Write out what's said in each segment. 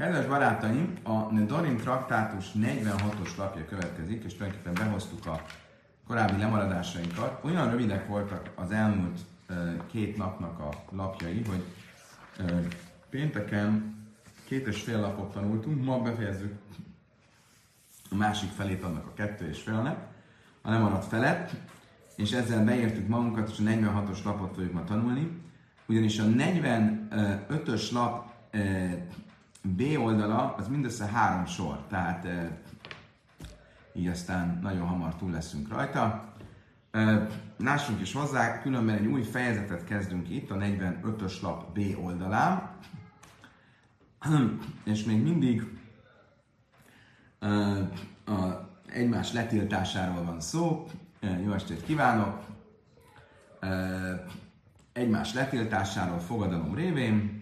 Kedves barátaim, a Nedarim traktátus 46-os lapja következik, és tulajdonképpen behoztuk a korábbi lemaradásainkat. Olyan rövidek voltak az elmúlt két napnak a lapjai, hogy pénteken két és fél lapot tanultunk, ma befejezzük a másik felét annak a kettő és félnek, a lemaradt felet, és ezzel beértük magunkat, és a 46-os lapot fogjuk ma tanulni, ugyanis a 45-ös lap B oldala az mindössze három sor, tehát e, így aztán nagyon hamar túl leszünk rajta. E, lássunk is hozzá, különben egy új fejezetet kezdünk itt, a 45-ös lap B oldalán, és még mindig e, a egymás letiltásáról van szó. Jó estét kívánok! Egymás letiltásáról fogadalom révén,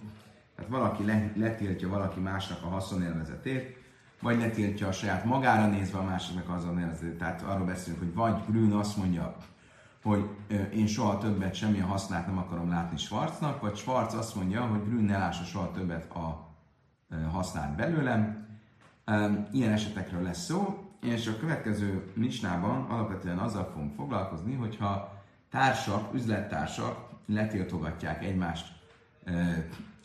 tehát valaki letiltja valaki másnak a haszonélvezetét, vagy letiltja a saját magára nézve a másiknak azon élvezetét. Tehát arról beszélünk, hogy vagy Grün azt mondja, hogy én soha többet semmilyen hasznát nem akarom látni Schwarznak, vagy Schwarz azt mondja, hogy Grün ne lássa soha többet a hasznát belőlem. Ilyen esetekről lesz szó, és a következő misnában alapvetően azzal fogunk foglalkozni, hogyha társak, üzlettársak letiltogatják egymást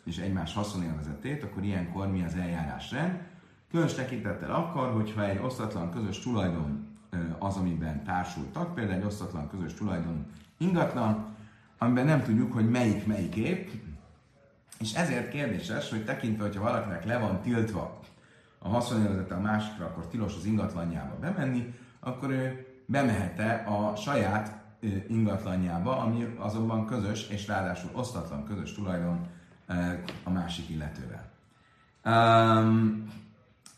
és egymás haszonélvezetét, akkor ilyenkor mi az eljárásrend. Különös tekintettel akkor, hogyha egy osztatlan közös tulajdon az, amiben társultak, például egy osztatlan közös tulajdon ingatlan, amiben nem tudjuk, hogy melyik melyik épp, és ezért kérdéses, hogy tekintve, hogyha valakinek le van tiltva a haszonélvezete a másikra, akkor tilos az ingatlanjába bemenni, akkor ő bemehet-e a saját ingatlanjába, ami azonban közös, és ráadásul osztatlan közös tulajdon a másik illetővel. Um,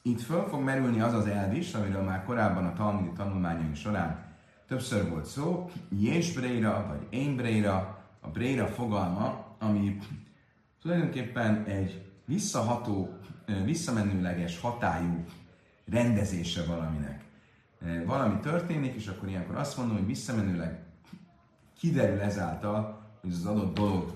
itt föl fog merülni az az elv is, amiről már korábban a talmudi tanulmányaink során többször volt szó, Jésbreira vagy Énbreira, a Breira fogalma, ami tulajdonképpen egy visszaható, visszamenőleges hatályú rendezése valaminek. Valami történik, és akkor ilyenkor azt mondom, hogy visszamenőleg kiderül ezáltal, hogy az adott dolog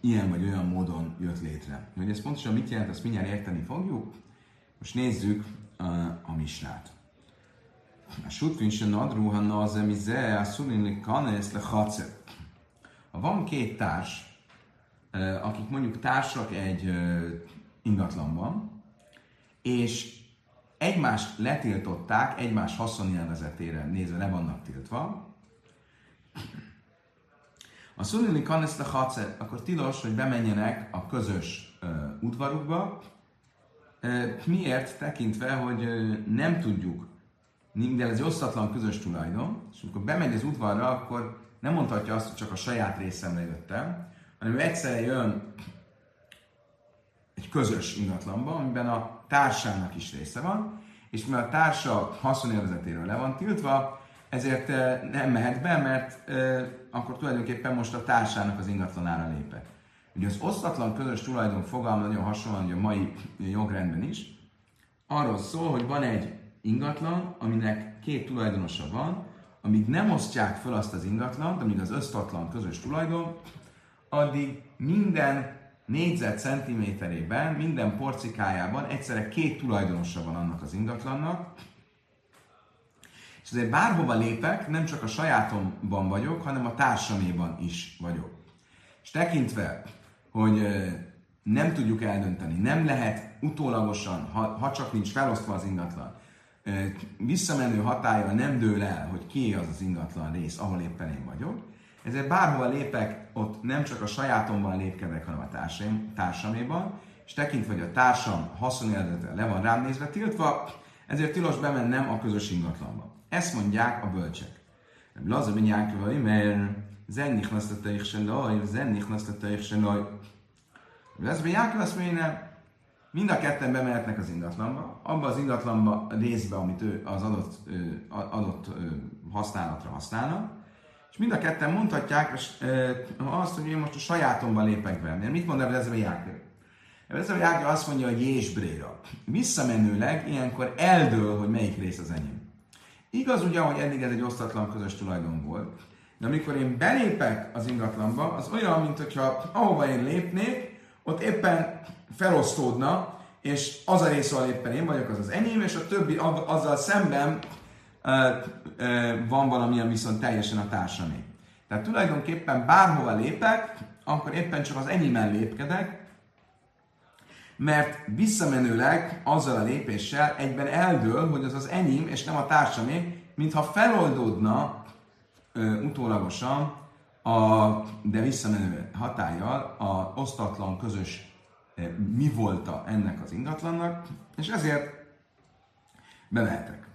ilyen vagy olyan módon jött létre. Hogy ez pontosan mit jelent, azt mindjárt érteni fogjuk. Most nézzük a, misnát. A sutvin se nadruha nazem ze a szulin kanes le Ha van két társ, akik mondjuk társak egy ingatlanban, és egymást letiltották, egymás haszonélvezetére nézve le vannak tiltva, a szulini kanesz a hacer, akkor tilos, hogy bemenjenek a közös uh, udvarukba. Uh, miért? Tekintve, hogy uh, nem tudjuk, de ez egy osztatlan közös tulajdon, és amikor bemegy az udvarra, akkor nem mondhatja azt, hogy csak a saját részemre jöttem, hanem egyszerre jön egy közös ingatlanba, amiben a társának is része van, és mivel a társa haszonélvezetéről le van tiltva, ezért nem mehet be, mert akkor tulajdonképpen most a társának az ingatlanára lépett. Ugye az osztatlan közös tulajdon fogalma nagyon hasonlóan a mai jogrendben is. Arról szól, hogy van egy ingatlan, aminek két tulajdonosa van, amíg nem osztják fel azt az ingatlant, amíg az osztatlan közös tulajdon, addig minden négyzet centiméterében, minden porcikájában egyszerre két tulajdonosa van annak az ingatlannak, és ezért bárhova lépek, nem csak a sajátomban vagyok, hanem a társaméban is vagyok. És tekintve, hogy nem tudjuk eldönteni, nem lehet utólagosan, ha, ha csak nincs felosztva az ingatlan, visszamenő hatája nem dől el, hogy ki az az ingatlan rész, ahol éppen én vagyok, ezért bárhova lépek, ott nem csak a sajátomban lépkedek, hanem a társam, társaméban, és tekintve, hogy a társam haszonélvezete le van rám nézve tiltva, ezért tilos bemennem a közös ingatlanba. Ezt mondják a bölcsek. Laza ben Jákova, mert zen nichnasztata ich se laj, zen nichnasztata ich se laj. Laza Jákova azt mondja, mind a ketten bemehetnek az ingatlanba, abba az ingatlanba részbe, amit ő az adott, adott használatra használnak, és mind a ketten mondhatják azt, hogy én most a sajátomban lépek be. Mert mit mond Jákov? Ez a Jákov azt mondja, hogy Jésbréra. Visszamenőleg ilyenkor eldől, hogy melyik rész az enyém. Igaz ugye, hogy eddig ez egy osztatlan közös tulajdon volt, de amikor én belépek az ingatlanba, az olyan, mint hogyha ahova én lépnék, ott éppen felosztódna, és az a rész, ahol éppen én vagyok, az az enyém, és a többi azzal szemben van valamilyen viszont teljesen a társamé. Tehát tulajdonképpen bárhova lépek, akkor éppen csak az enyémen lépkedek, mert visszamenőleg azzal a lépéssel egyben eldől, hogy az az enyém és nem a társamé, mintha feloldódna ö, utólagosan, a, de visszamenő hatállyal a osztatlan közös ö, mi volta ennek az ingatlannak, és ezért bemehetek.